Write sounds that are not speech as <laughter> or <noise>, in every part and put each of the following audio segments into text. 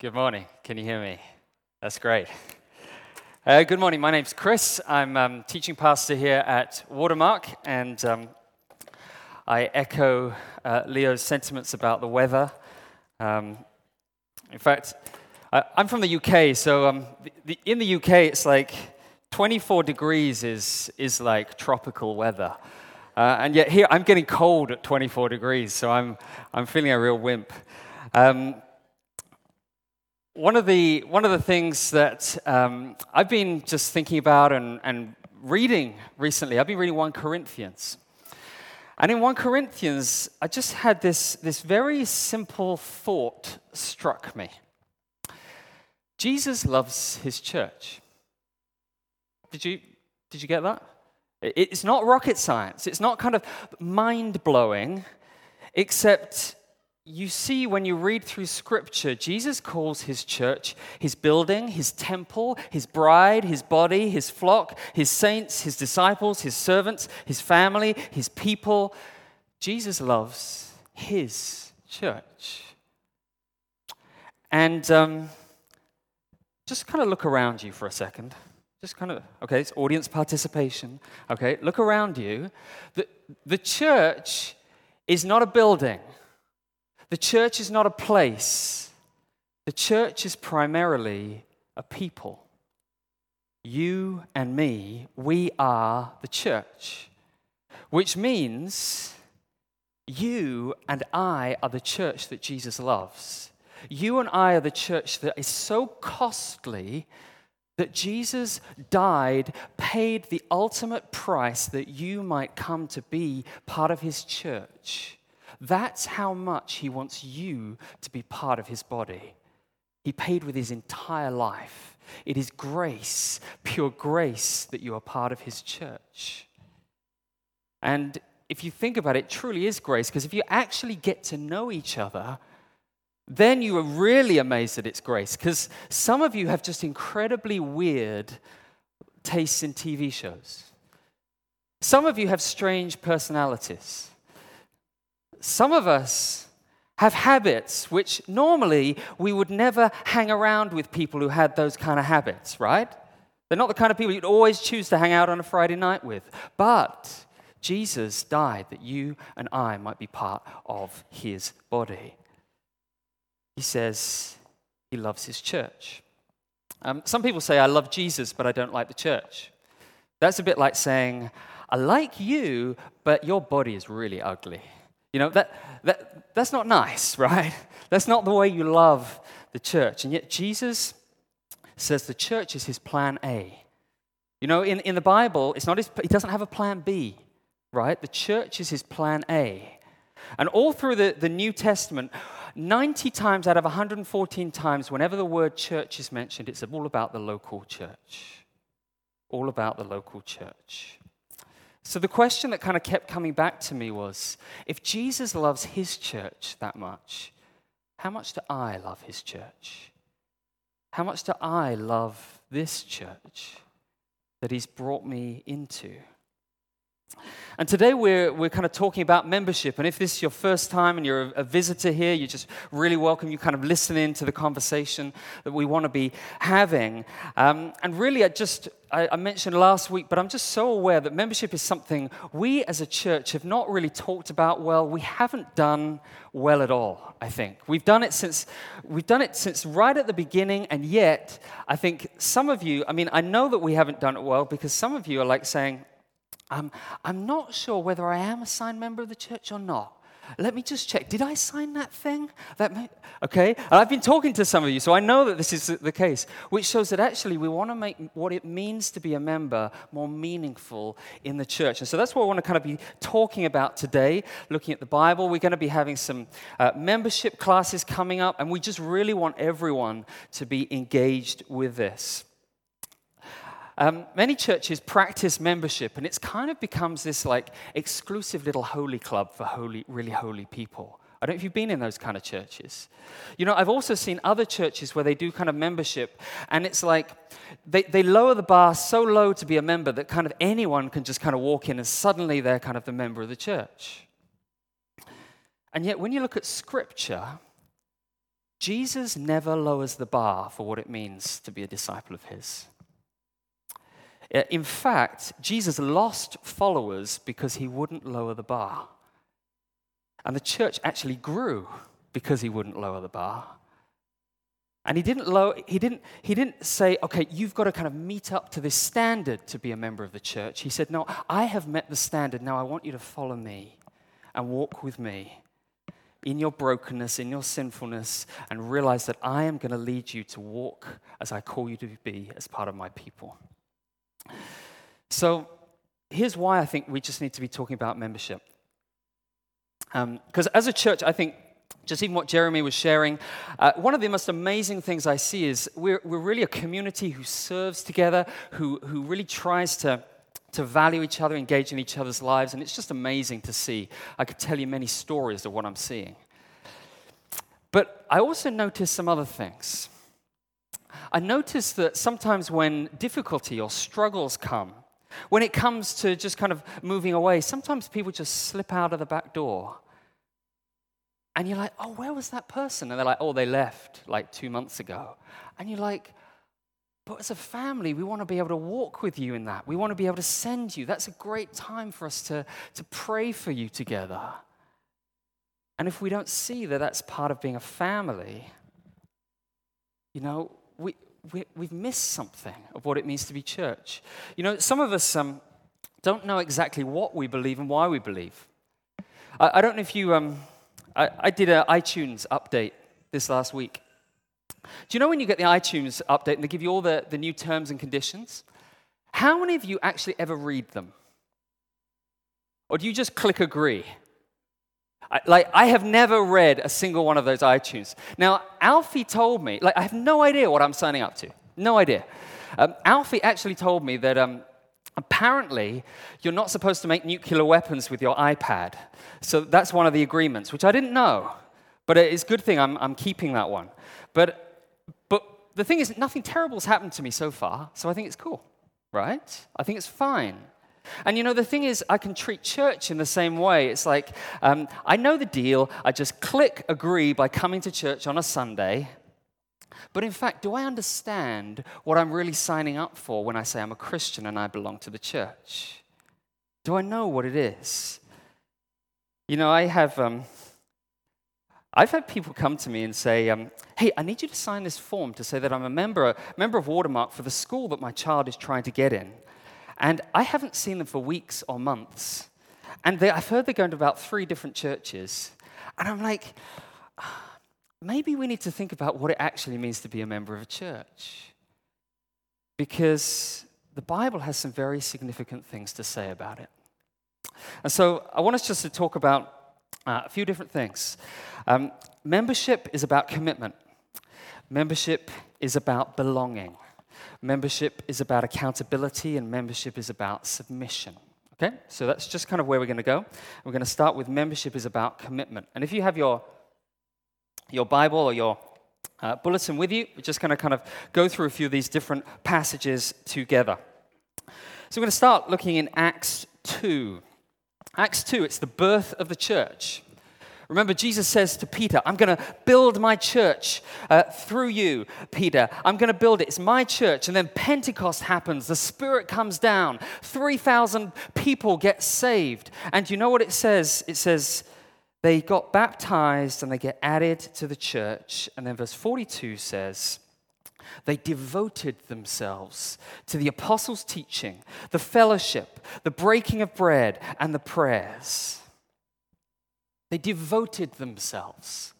Good morning. Can you hear me? That's great. Uh, good morning. My name's Chris. I'm um, teaching pastor here at Watermark, and um, I echo uh, Leo's sentiments about the weather. Um, in fact, I, am from the UK, so um, the, the, in the UK, it's like 24 degrees is, is like tropical weather. Uh, and yet here, I'm getting cold at 24 degrees, so I'm, I'm feeling a real wimp. One of the, one of the things that um, I've been just thinking about and, and reading recently, I've been reading 1 Corinthians. And in 1 Corinthians, I just had this, this very simple thought struck me. Jesus loves his church. Did you, did you get that? It's not rocket science. It's not kind of mind blowing, except you see when you read through scripture, Jesus calls his church his building, his temple, his bride, his body, his flock, his saints, his disciples, his servants, his family, his people. Jesus loves his church. And um, just kind of look around you for a second. Just kind of, okay, it's audience participation. Okay, look around you. The, the church is not a building. The church is not a place, the church is primarily a people. You and me, we are the church, which means you and I are the church that Jesus loves. You and I are the church that is so costly that Jesus died, paid the ultimate price that you might come to be part of his church. That's how much he wants you to be part of his body. He paid with his entire life. It is grace, pure grace, that you are part of his church. And if you think about it, it truly is grace, because if you actually get to know each other, then you are really amazed that it's grace. Because some of you have just incredibly weird tastes in TV shows. Some of you have strange personalities some of us have habits which normally we would never hang around with people who had those kind of habits, right? They're not the kind of people you'd always choose to hang out on a Friday night with. But Jesus died that you and I might be part of his body. He says he loves his church. Um, some people say, I love Jesus, but I don't like the church. That's a bit like saying, I like you, but your body is really ugly. You know, that, that, that's not nice, <laughs> right? That's not the way you love the church. And yet, Jesus says the church is his plan A. You know, in, in the Bible, it's not his, he doesn't have a plan B, right? The church is his plan A. And all through the, the New Testament, 90 times out of 114 times, whenever the word church is mentioned, it's all about the local church. All about the local church. So the question that kind of kept coming back to me was if Jesus loves his church that much, how much do I love his church? How much do I love this church that he's brought me into? And today we're, we're kind of talking about membership. And if this is your first time and you're a, a visitor here, you're just really welcome. You kind of listen in to the conversation that we want to be having. Um, and really, I just, I, I mentioned last week, but I'm just so aware that membership is something we as a church have not really talked about well. We haven't done well at all, I think. We've done it since, we've done it since right at the beginning, and yet I think some of you, I mean, I know that we haven't done it well because some of you are like saying, I'm not sure whether I am a signed member of the church or not. Let me just check. Did I sign that thing? That may, okay. And I've been talking to some of you, so I know that this is the case, which shows that actually we want to make what it means to be a member more meaningful in the church. And so that's what I want to kind of be talking about today, looking at the Bible. We're going to be having some uh, membership classes coming up, and we just really want everyone to be engaged with this. Um, many churches practice membership, and it's kind of becomes this like exclusive little holy club for holy, really holy people. I don't know if you've been in those kind of churches. You know, I've also seen other churches where they do kind of membership, and it's like they, they lower the bar so low to be a member that kind of anyone can just kind of walk in and suddenly they're kind of the member of the church. And yet, when you look at scripture, Jesus never lowers the bar for what it means to be a disciple of his. Uh, in fact, Jesus lost followers because he wouldn't lower the bar. And the church actually grew because he wouldn't lower the bar. And he didn't, he, didn't, he didn't say, okay, you've got to kind of meet up to this standard to be a member of the church. He said, no, I have met the standard. Now I want you to follow me and walk with me in your brokenness, in your sinfulness, and realize that I am going to lead you to walk as I call you to be as part of my people. So here's why I think we just need to be talking about membership. Because um, as a church, I think just even what Jeremy was sharing, uh, one of the most amazing things I see is we're, we're really a community who serves together, who, who really tries to, to value each other, engage in each other's lives, and it's just amazing to see. I could tell you many stories of what I'm seeing. But I also notice some other things. I notice that sometimes when difficulty or struggles come, when it comes to just kind of moving away, sometimes people just slip out of the back door. And you're like, oh, where was that person? And they're like, oh, they left like two months ago. And you're like, but as a family, we want to be able to walk with you in that. We want to be able to send you. That's a great time for us to, to pray for you together. And if we don't see that that's part of being a family, you know, we, we, have missed something of what it means to be church. You know, some of us um, don't know exactly what we believe and why we believe. I, I don't know if you, um, I, I did an iTunes update this last week. Do you know when you get the iTunes update and they give you all the, the new terms and conditions? How many of you actually ever read them? Or do you just click agree? I, like, I have never read a single one of those iTunes. Now, Alfie told me, like, I have no idea what I'm signing up to. No idea. Um, Alfie actually told me that um, apparently you're not supposed to make nuclear weapons with your iPad. So that's one of the agreements, which I didn't know. But it's a good thing I'm, I'm keeping that one. But, but the thing is, nothing terrible's happened to me so far, so I think it's cool, right? I think it's fine. And you know, the thing is, I can treat church in the same way. It's like, um, I know the deal. I just click agree by coming to church on a Sunday. But in fact, do I understand what I'm really signing up for when I say I'm a Christian and I belong to the church? Do I know what it is? You know, I have. Um, I've had people come to me and say, um, Hey, I need you to sign this form to say that I'm a member, a member of Watermark for the school that my child is trying to get in. And I haven't seen them for weeks or months. And they, I've heard they're going to about three different churches. And I'm like, maybe we need to think about what it actually means to be a member of a church. Because the Bible has some very significant things to say about it. And so I want us just to talk about uh, a few different things. Um, membership is about commitment, membership is about belonging. Membership is about accountability, and membership is about submission. Okay? So that's just kind of where we're going to go. We're going to start with membership is about commitment. And if you have your, your Bible or your uh, bulletin with you, we're just going to kind of go through a few of these different passages together. So we're going to start looking in Acts 2. Acts 2, it's the birth of the church. Remember, Jesus says to Peter, I'm going to build my church uh, through you, Peter. I'm going to build it. It's my church. And then Pentecost happens. The Spirit comes down. 3,000 people get saved. And you know what it says? It says, they got baptized and they get added to the church. And then verse 42 says, they devoted themselves to the apostles' teaching, the fellowship, the breaking of bread, and the prayers. They devoted themselves.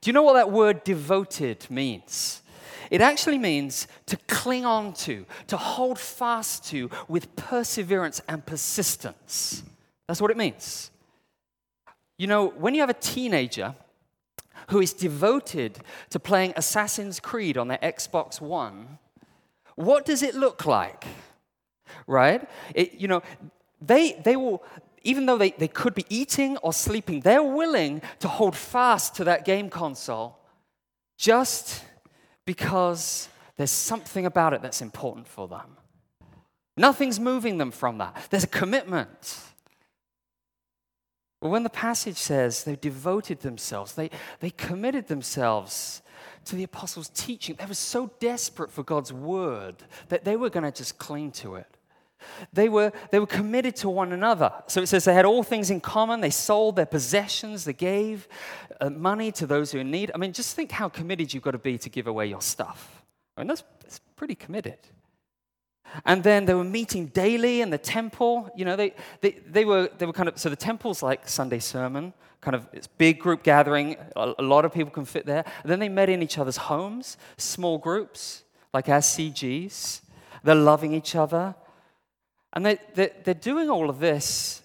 Do you know what that word devoted means? It actually means to cling on to, to hold fast to with perseverance and persistence. That's what it means. You know, when you have a teenager who is devoted to playing Assassin's Creed on their Xbox One, what does it look like? Right? It, you know, they, they, will, even though they, they could be eating or sleeping, they're willing to hold fast to that game console just because there's something about it that's important for them. Nothing's moving them from that. There's a commitment. But when the passage says they devoted themselves, they, they committed themselves, to the apostles' teaching. They were so desperate for God's word that they were going to just cling to it. They were, they were committed to one another. So it says they had all things in common. They sold their possessions. They gave uh, money to those who are in need. I mean, just think how committed you've got to be to give away your stuff. I mean, that's, that's pretty committed. And then they were meeting daily in the temple. You know, they, they, they, were, they were kind of, so the temple's like Sunday sermon, kind of, it's big group gathering. A, a lot of people can fit there. And then they met in each other's homes, small groups, like as CGs. They're loving each other. And they, they, they're doing all of this.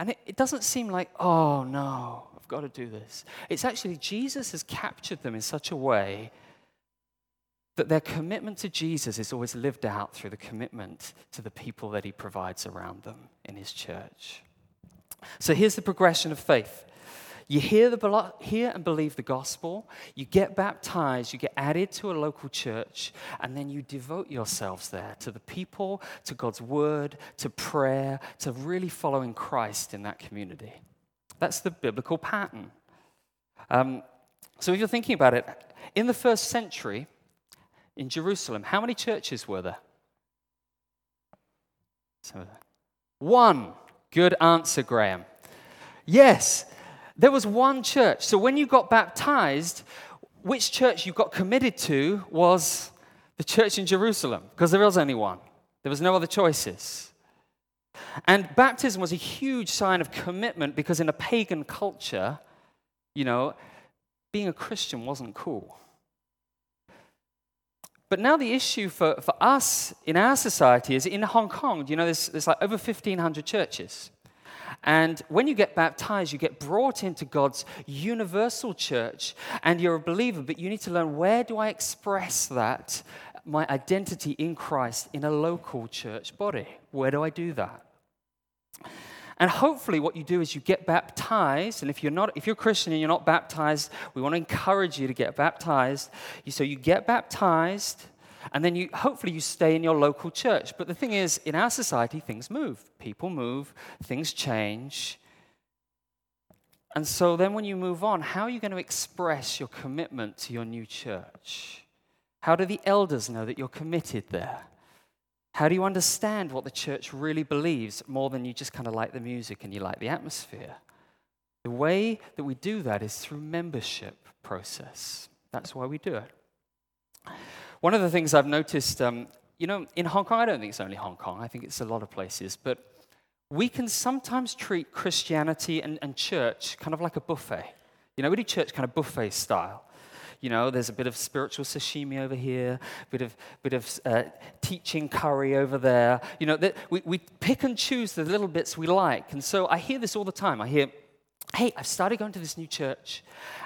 And it, it doesn't seem like, oh no, I've got to do this. It's actually Jesus has captured them in such a way that their commitment to Jesus is always lived out through the commitment to the people that he provides around them in his church. So here's the progression of faith. You hear, the, hear and believe the gospel, you get baptized, you get added to a local church, and then you devote yourselves there to the people, to God's word, to prayer, to really following Christ in that community. That's the biblical pattern. Um, so if you're thinking about it, in the first century, in Jerusalem. How many churches were there? One. Good answer, Graham. Yes, there was one church. So when you got baptized, which church you got committed to was the church in Jerusalem, because there was only one. There was no other choices. And baptism was a huge sign of commitment because in a pagan culture, you know, being a Christian wasn't cool. But now the issue for, for us in our society is in Hong Kong, you know, there's, there's like over 1,500 churches. And when you get baptized, you get brought into God's universal church, and you're a believer, but you need to learn where do I express that, my identity in Christ, in a local church body? Where do I do that? And hopefully, what you do is you get baptized. And if you're not, if you're Christian and you're not baptized, we want to encourage you to get baptized. So you get baptized, and then you hopefully you stay in your local church. But the thing is, in our society, things move. People move, things change. And so then when you move on, how are you going to express your commitment to your new church? How do the elders know that you're committed there? How do you understand what the church really believes more than you just kind of like the music and you like the atmosphere? The way that we do that is through membership process. That's why we do it. One of the things I've noticed, um, you know, in Hong Kong, I don't think it's only Hong Kong, I think it's a lot of places, but we can sometimes treat Christianity and, and church kind of like a buffet. You know, we do church kind of buffet style. You know, there's a bit of spiritual sashimi over here, a bit of, bit of uh, teaching curry over there. You know, we, we pick and choose the little bits we like. And so I hear this all the time. I hear, hey, I've started going to this new church,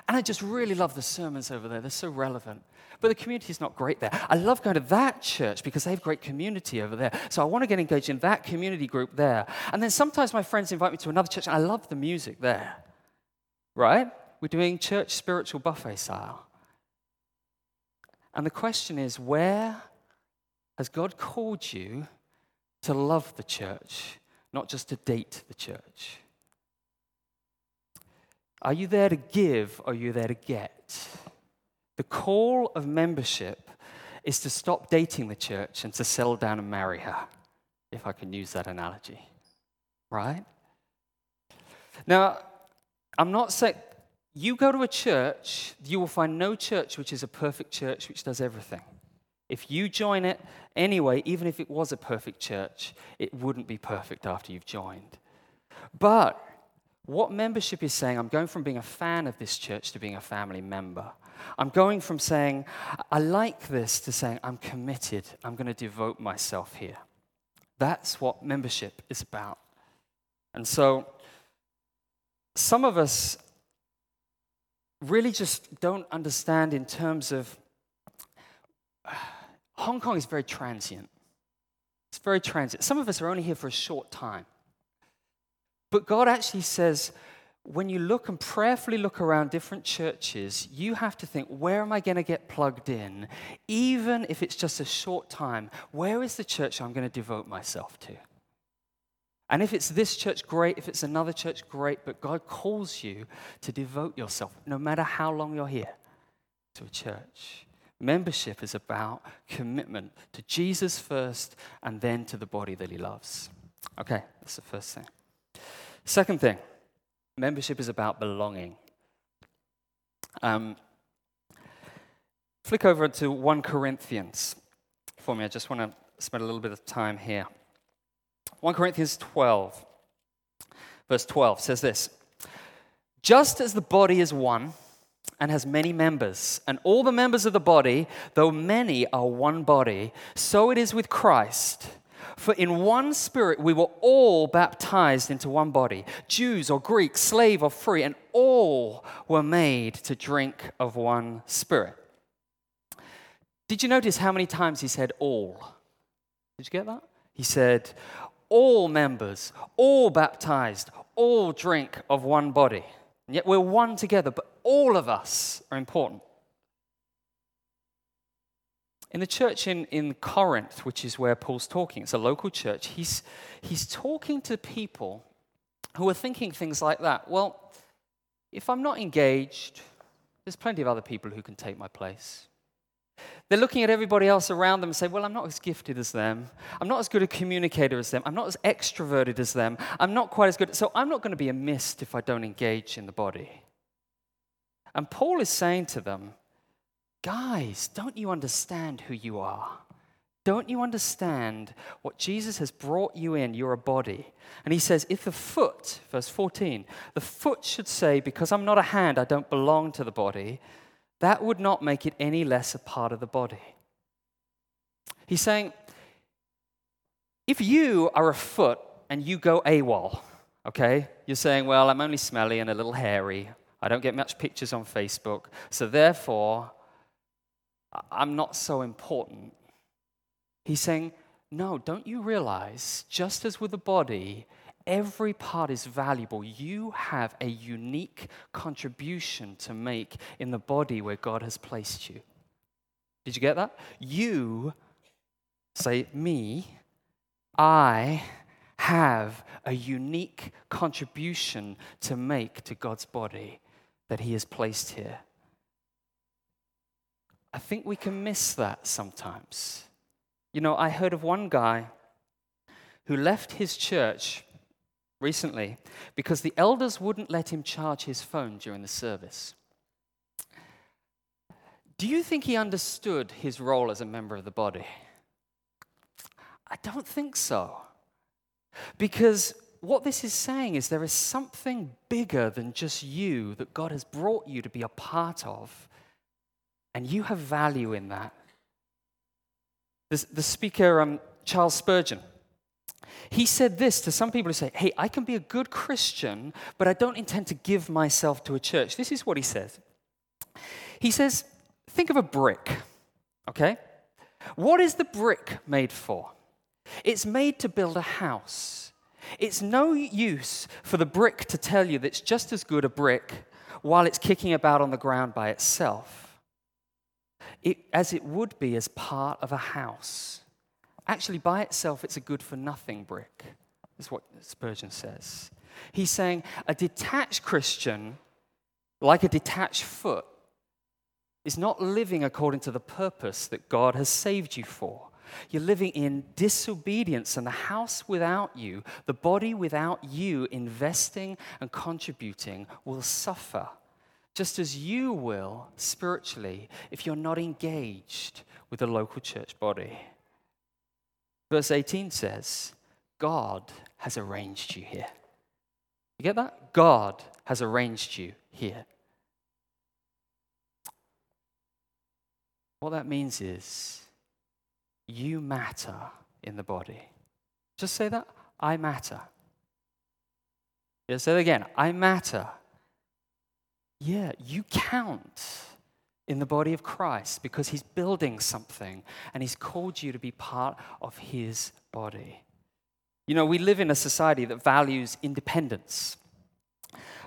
and I just really love the sermons over there. They're so relevant. But the community is not great there. I love going to that church because they have great community over there. So I want to get engaged in that community group there. And then sometimes my friends invite me to another church, and I love the music there. Right? We're doing church spiritual buffet style. And the question is where has God called you to love the church, not just to date the church? Are you there to give or are you there to get? The call of membership is to stop dating the church and to settle down and marry her, if I can use that analogy. Right? Now, I'm not saying you go to a church, you will find no church which is a perfect church which does everything. If you join it anyway, even if it was a perfect church, it wouldn't be perfect after you've joined. But what membership is saying, I'm going from being a fan of this church to being a family member. I'm going from saying, I like this, to saying, I'm committed. I'm going to devote myself here. That's what membership is about. And so, some of us really just don't understand in terms of <sighs> Hong Kong is very transient. It's very transient. Some of us are only here for a short time. But God actually says, when you look and prayerfully look around different churches, you have to think, where am I going to get plugged in? Even if it's just a short time, where is the church I'm going to devote myself to? And if it's this church, great. If it's another church, great. But God calls you to devote yourself, no matter how long you're here. to a church. Membership is about commitment to Jesus first and then to the body that he loves. Okay, that's the first thing. Second thing, membership is about belonging. Um, flick over to 1 Corinthians for me. I just want to spend a little bit of time here. 1 Corinthians 12, verse 12 says this Just as the body is one, and has many members. And all the members of the body, though many are one body, so it is with Christ. For in one spirit we were all baptized into one body Jews or Greeks, slave or free, and all were made to drink of one spirit. Did you notice how many times he said all? Did you get that? He said, all members, all baptized, all drink of one body. And yet we're one together, but all of us are important. In the church in, in Corinth, which is where Paul's talking, it's a local church, he's, he's talking to people who are thinking things like that. Well, if I'm not engaged, there's plenty of other people who can take my place. They're looking at everybody else around them and say, Well, I'm not as gifted as them. I'm not as good a communicator as them. I'm not as extroverted as them. I'm not quite as good. So I'm not going to be a mist if I don't engage in the body. And Paul is saying to them, Guys, don't you understand who you are? Don't you understand what Jesus has brought you in? You're a body. And he says, if the foot, verse 14, the foot should say, Because I'm not a hand, I don't belong to the body, that would not make it any less a part of the body. He's saying, if you are a foot and you go AWOL, okay, you're saying, well, I'm only smelly and a little hairy. I don't get much pictures on Facebook. So therefore, I'm not so important. He's saying, no, don't you realize, just as with the body, Every part is valuable. You have a unique contribution to make in the body where God has placed you. Did you get that? You, say me, I have a unique contribution to make to God's body that He has placed here. I think we can miss that sometimes. You know, I heard of one guy who left his church recently because the elders wouldn't let him charge his phone during the service. Do you think he understood his role as a member of the body? I don't think so. Because what this is saying is there is something bigger than just you that God has brought you to be a part of, and you have value in that. The, the speaker, um, Charles Spurgeon, he said this to some people who say, Hey, I can be a good Christian, but I don't intend to give myself to a church. This is what he says. He says, Think of a brick, okay? What is the brick made for? It's made to build a house. It's no use for the brick to tell you that it's just as good a brick while it's kicking about on the ground by itself, it, as it would be as part of a house. Actually, by itself, it's a good for nothing brick, is what Spurgeon says. He's saying a detached Christian, like a detached foot, is not living according to the purpose that God has saved you for. You're living in disobedience, and the house without you, the body without you investing and contributing, will suffer, just as you will spiritually if you're not engaged with the local church body. Verse 18 says, God has arranged you here. You get that? God has arranged you here. What that means is you matter in the body. Just say that. I matter. Yeah, say it again. I matter. Yeah, you count in the body of Christ because he's building something and he's called you to be part of his body. You know, we live in a society that values independence.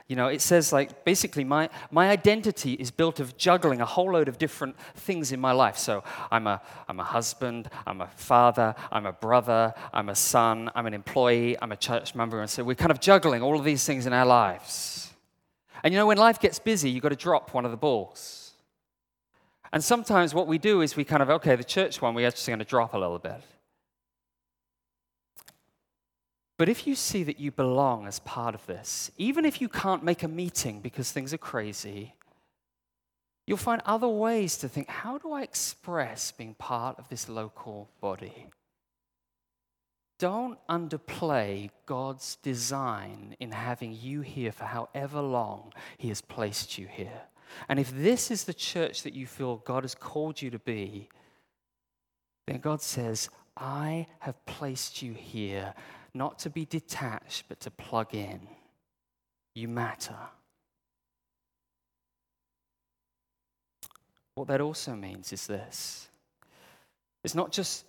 You know, it says like basically my, my identity is built of juggling a whole load of different things in my life. So I'm a, I'm a husband, I'm a father, I'm a brother, I'm a son, I'm an employee, I'm a church member. And so we're kind of juggling all of these things in our lives. And you know, when life gets busy, you've got to drop one of the balls. And sometimes what we do is we kind of, okay, the church one, we're just going to drop a little bit. But if you see that you belong as part of this, even if you can't make a meeting because things are crazy, you'll find other ways to think how do I express being part of this local body? Don't underplay God's design in having you here for however long He has placed you here. And if this is the church that you feel God has called you to be, then God says, I have placed you here not to be detached, but to plug in. You matter. What that also means is this it's not just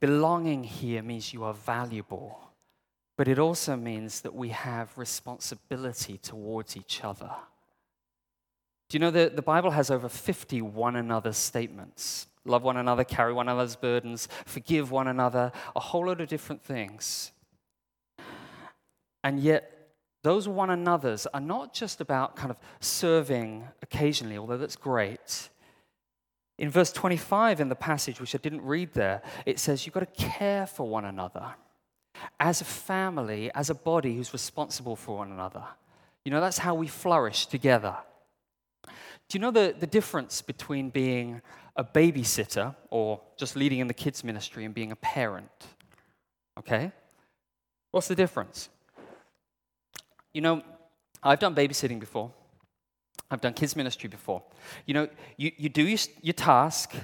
belonging here means you are valuable, but it also means that we have responsibility towards each other. Do you know that the Bible has over 50 one another statements? Love one another, carry one another's burdens, forgive one another, a whole lot of different things. And yet, those one another's are not just about kind of serving occasionally, although that's great. In verse 25 in the passage, which I didn't read there, it says you've got to care for one another as a family, as a body who's responsible for one another. You know, that's how we flourish together. Do you know the, the difference between being a babysitter or just leading in the kids' ministry and being a parent? Okay? What's the difference? You know, I've done babysitting before. I've done kids' ministry before. You know, you, you do your, your task,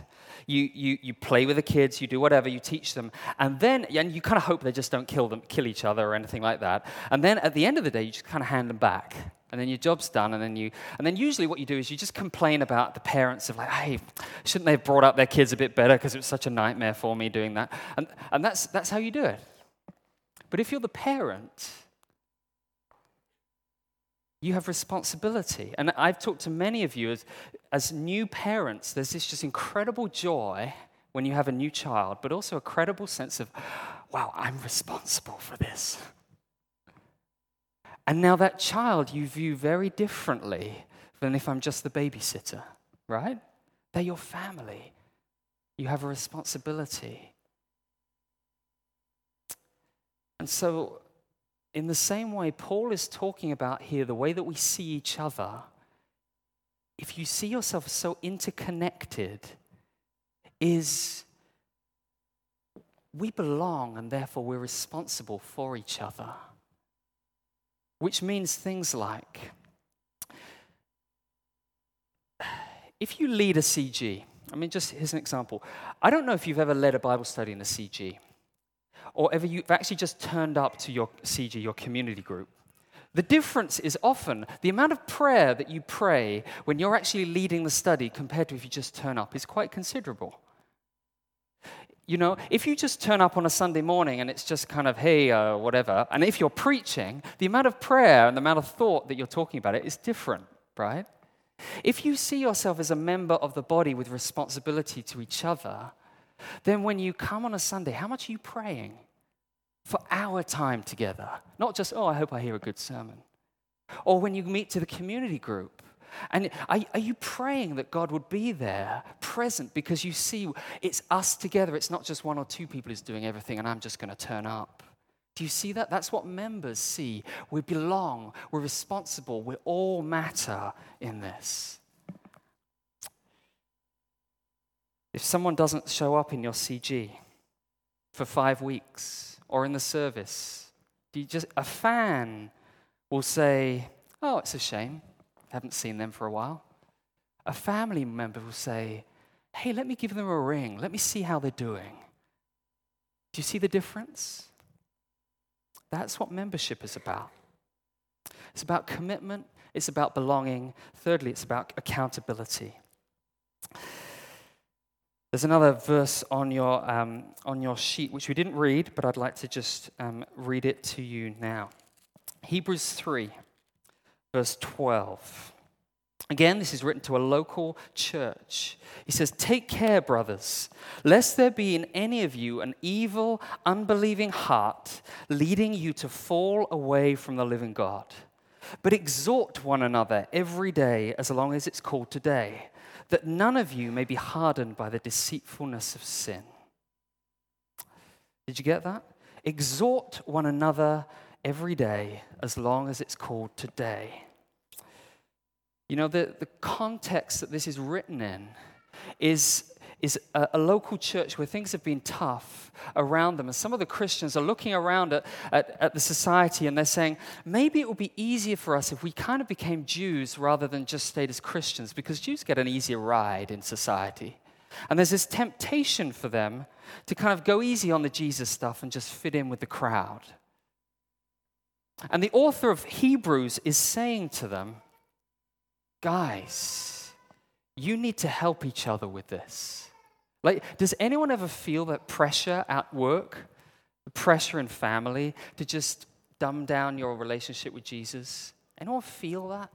you, you, you play with the kids, you do whatever, you teach them, and then and you kind of hope they just don't kill them, kill each other or anything like that. And then at the end of the day, you just kind of hand them back and then your job's done and then you and then usually what you do is you just complain about the parents of like hey shouldn't they have brought up their kids a bit better because it was such a nightmare for me doing that and and that's that's how you do it but if you're the parent you have responsibility and i've talked to many of you as, as new parents there's this just incredible joy when you have a new child but also a credible sense of wow i'm responsible for this and now that child you view very differently than if I'm just the babysitter, right? They're your family. You have a responsibility. And so, in the same way, Paul is talking about here the way that we see each other. If you see yourself so interconnected, is we belong and therefore we're responsible for each other which means things like if you lead a CG, I mean, just here's an example. I don't know if you've ever led a Bible study in a CG, or ever you've actually just turned up to your CG, your community group. The difference is often the amount of prayer that you pray when you're actually leading the study compared to if you just turn up is quite considerable. You know, if you just turn up on a Sunday morning and it's just kind of, hey, uh, whatever, and if you're preaching, the amount of prayer and the amount of thought that you're talking about it is different, right? If you see yourself as a member of the body with responsibility to each other, then when you come on a Sunday, how much are you praying for our time together? Not just, oh, I hope I hear a good sermon. Or when you meet to the community group, and are, are, you praying that God would be there, present, because you see it's us together? It's not just one or two people who's doing everything and I'm just going to turn up. Do you see that? That's what members see. We belong, we're responsible, we all matter in this. If someone doesn't show up in your CG for five weeks or in the service, do you just a fan will say, "Oh, it's a shame I haven't seen them for a while. A family member will say, Hey, let me give them a ring. Let me see how they're doing. Do you see the difference? That's what membership is about. It's about commitment, it's about belonging. Thirdly, it's about accountability. There's another verse on your, um, on your sheet which we didn't read, but I'd like to just um, read it to you now. Hebrews 3 verse 12. Again, this is written to a local church. He says, Take care, brothers, lest there be in any of you an evil, unbelieving heart leading you to fall away from the living God. But exhort one another every day as long as it's called today, that none of you may be hardened by the deceitfulness of sin. Did you get that? Exhort one another every day as long as it's called today. You know, the, the context that this is written in is, is a, a, local church where things have been tough around them. And some of the Christians are looking around at, at, at the society and they're saying, maybe it would be easier for us if we kind of became Jews rather than just stayed as Christians, because Jews get an easier ride in society. And there's this temptation for them to kind of go easy on the Jesus stuff and just fit in with the crowd. And the author of Hebrews is saying to them, guys, you need to help each other with this. Like, does anyone ever feel that pressure at work, the pressure in family to just dumb down your relationship with Jesus? Anyone feel that?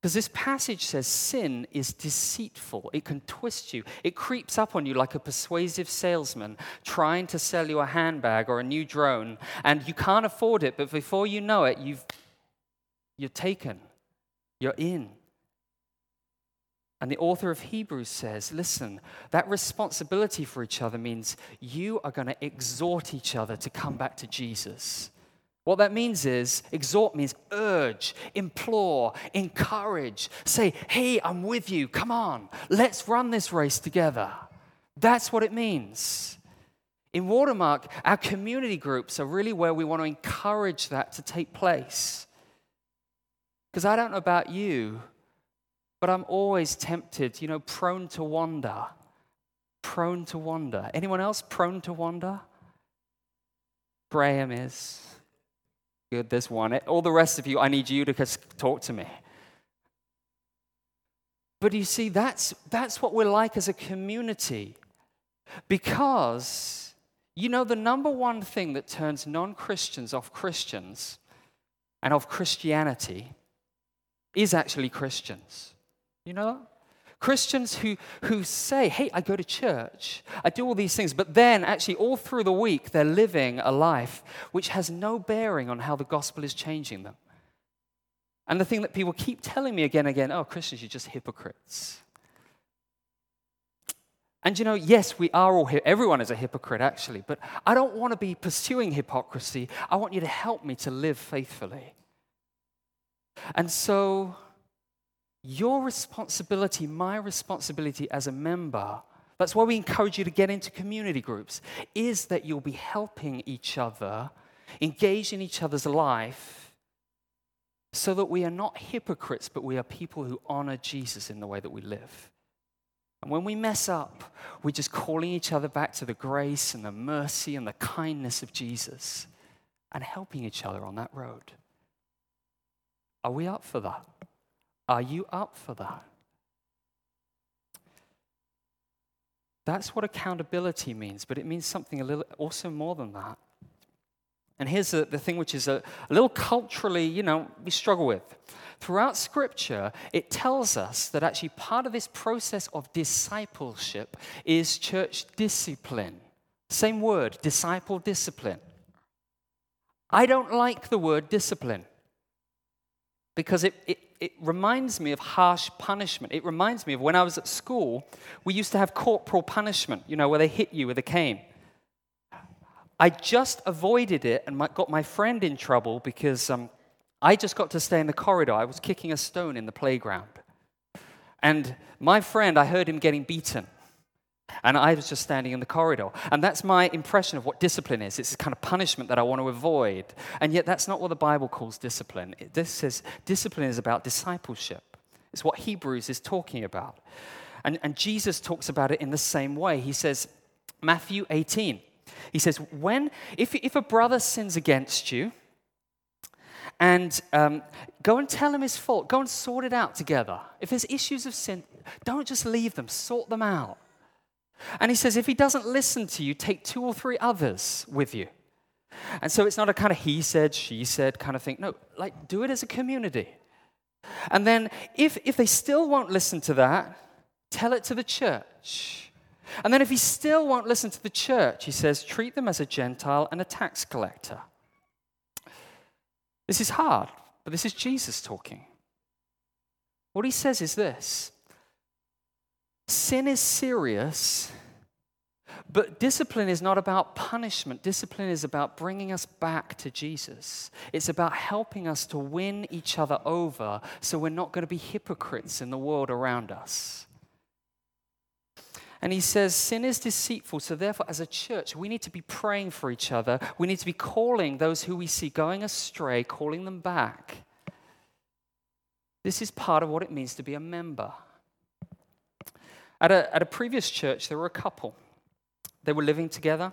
Because this passage says sin is deceitful. It can twist you. It creeps up on you like a persuasive salesman trying to sell you a handbag or a new drone, and you can't afford it, but before you know it, you've, you're taken. You're in. And the author of Hebrews says, listen, that responsibility for each other means you are going to exhort each other to come back to Jesus. What that means is, exhort means urge, implore, encourage. Say, hey, I'm with you. Come on, let's run this race together. That's what it means. In Watermark, our community groups are really where we want to encourage that to take place. Because I don't know about you, but I'm always tempted, you know, prone to wander. Prone to wander. Anyone else prone to wander? Graham is. Good, this one. All the rest of you, I need you to talk to me. But you see, that's, that's what we're like as a community. Because, you know, the number one thing that turns non Christians off Christians and of Christianity is actually Christians. You know that? Christians who, who say, hey, I go to church, I do all these things, but then actually all through the week they're living a life which has no bearing on how the gospel is changing them. And the thing that people keep telling me again and again oh, Christians, you're just hypocrites. And you know, yes, we are all, everyone is a hypocrite actually, but I don't want to be pursuing hypocrisy. I want you to help me to live faithfully. And so your responsibility, my responsibility as a member, that's why we encourage you to get into community groups, is that you'll be helping each other, engage in each other's life, so that we are not hypocrites, but we are people who honor Jesus in the way that we live. And when we mess up, we're just calling each other back to the grace and the mercy and the kindness of Jesus and helping each other on that road. Are we up for that? Are you up for that? That's what accountability means, but it means something a little also more than that. And here's the, the thing which is a, a little culturally, you know, we struggle with. Throughout Scripture, it tells us that actually part of this process of discipleship is church discipline. Same word, disciple discipline. I don't like the word discipline because it, it, it reminds me of harsh punishment. It reminds me of when I was at school, we used to have corporal punishment, you know, where they hit you with a cane. I just avoided it and got my friend in trouble because um, I just got to stay in the corridor. I was kicking a stone in the playground. And my friend, I heard him getting beaten. And I was just standing in the corridor. And that's my impression of what discipline is. It's this kind of punishment that I want to avoid. And yet, that's not what the Bible calls discipline. This says discipline is about discipleship, it's what Hebrews is talking about. And, and Jesus talks about it in the same way. He says, Matthew 18, he says, when, if, if a brother sins against you, and um, go and tell him his fault. Go and sort it out together. If there's issues of sin, don't just leave them, sort them out. And he says, if he doesn't listen to you, take two or three others with you. And so it's not a kind of he said, she said kind of thing. No, like do it as a community. And then if, if they still won't listen to that, tell it to the church. And then if he still won't listen to the church, he says, treat them as a Gentile and a tax collector. This is hard, but this is Jesus talking. What he says is this sin is serious, but discipline is not about punishment. Discipline is about bringing us back to Jesus. It's about helping us to win each other over so we're not going to be hypocrites in the world around us. And he says, Sin is deceitful. So, therefore, as a church, we need to be praying for each other. We need to be calling those who we see going astray, calling them back. This is part of what it means to be a member. At a, at a previous church, there were a couple. They were living together,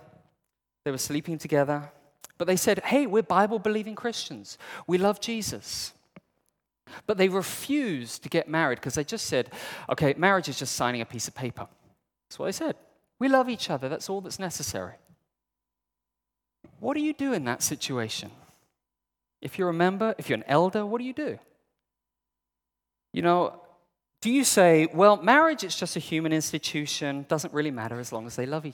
they were sleeping together, but they said, Hey, we're Bible believing Christians. We love Jesus. But they refused to get married because they just said, Okay, marriage is just signing a piece of paper. That's what they said. We love each other, that's all that's necessary. What do you do in that situation? If you're a member, if you're an elder, what do you do? You know, do you say, well, marriage is just a human institution, doesn't really matter as long as they love each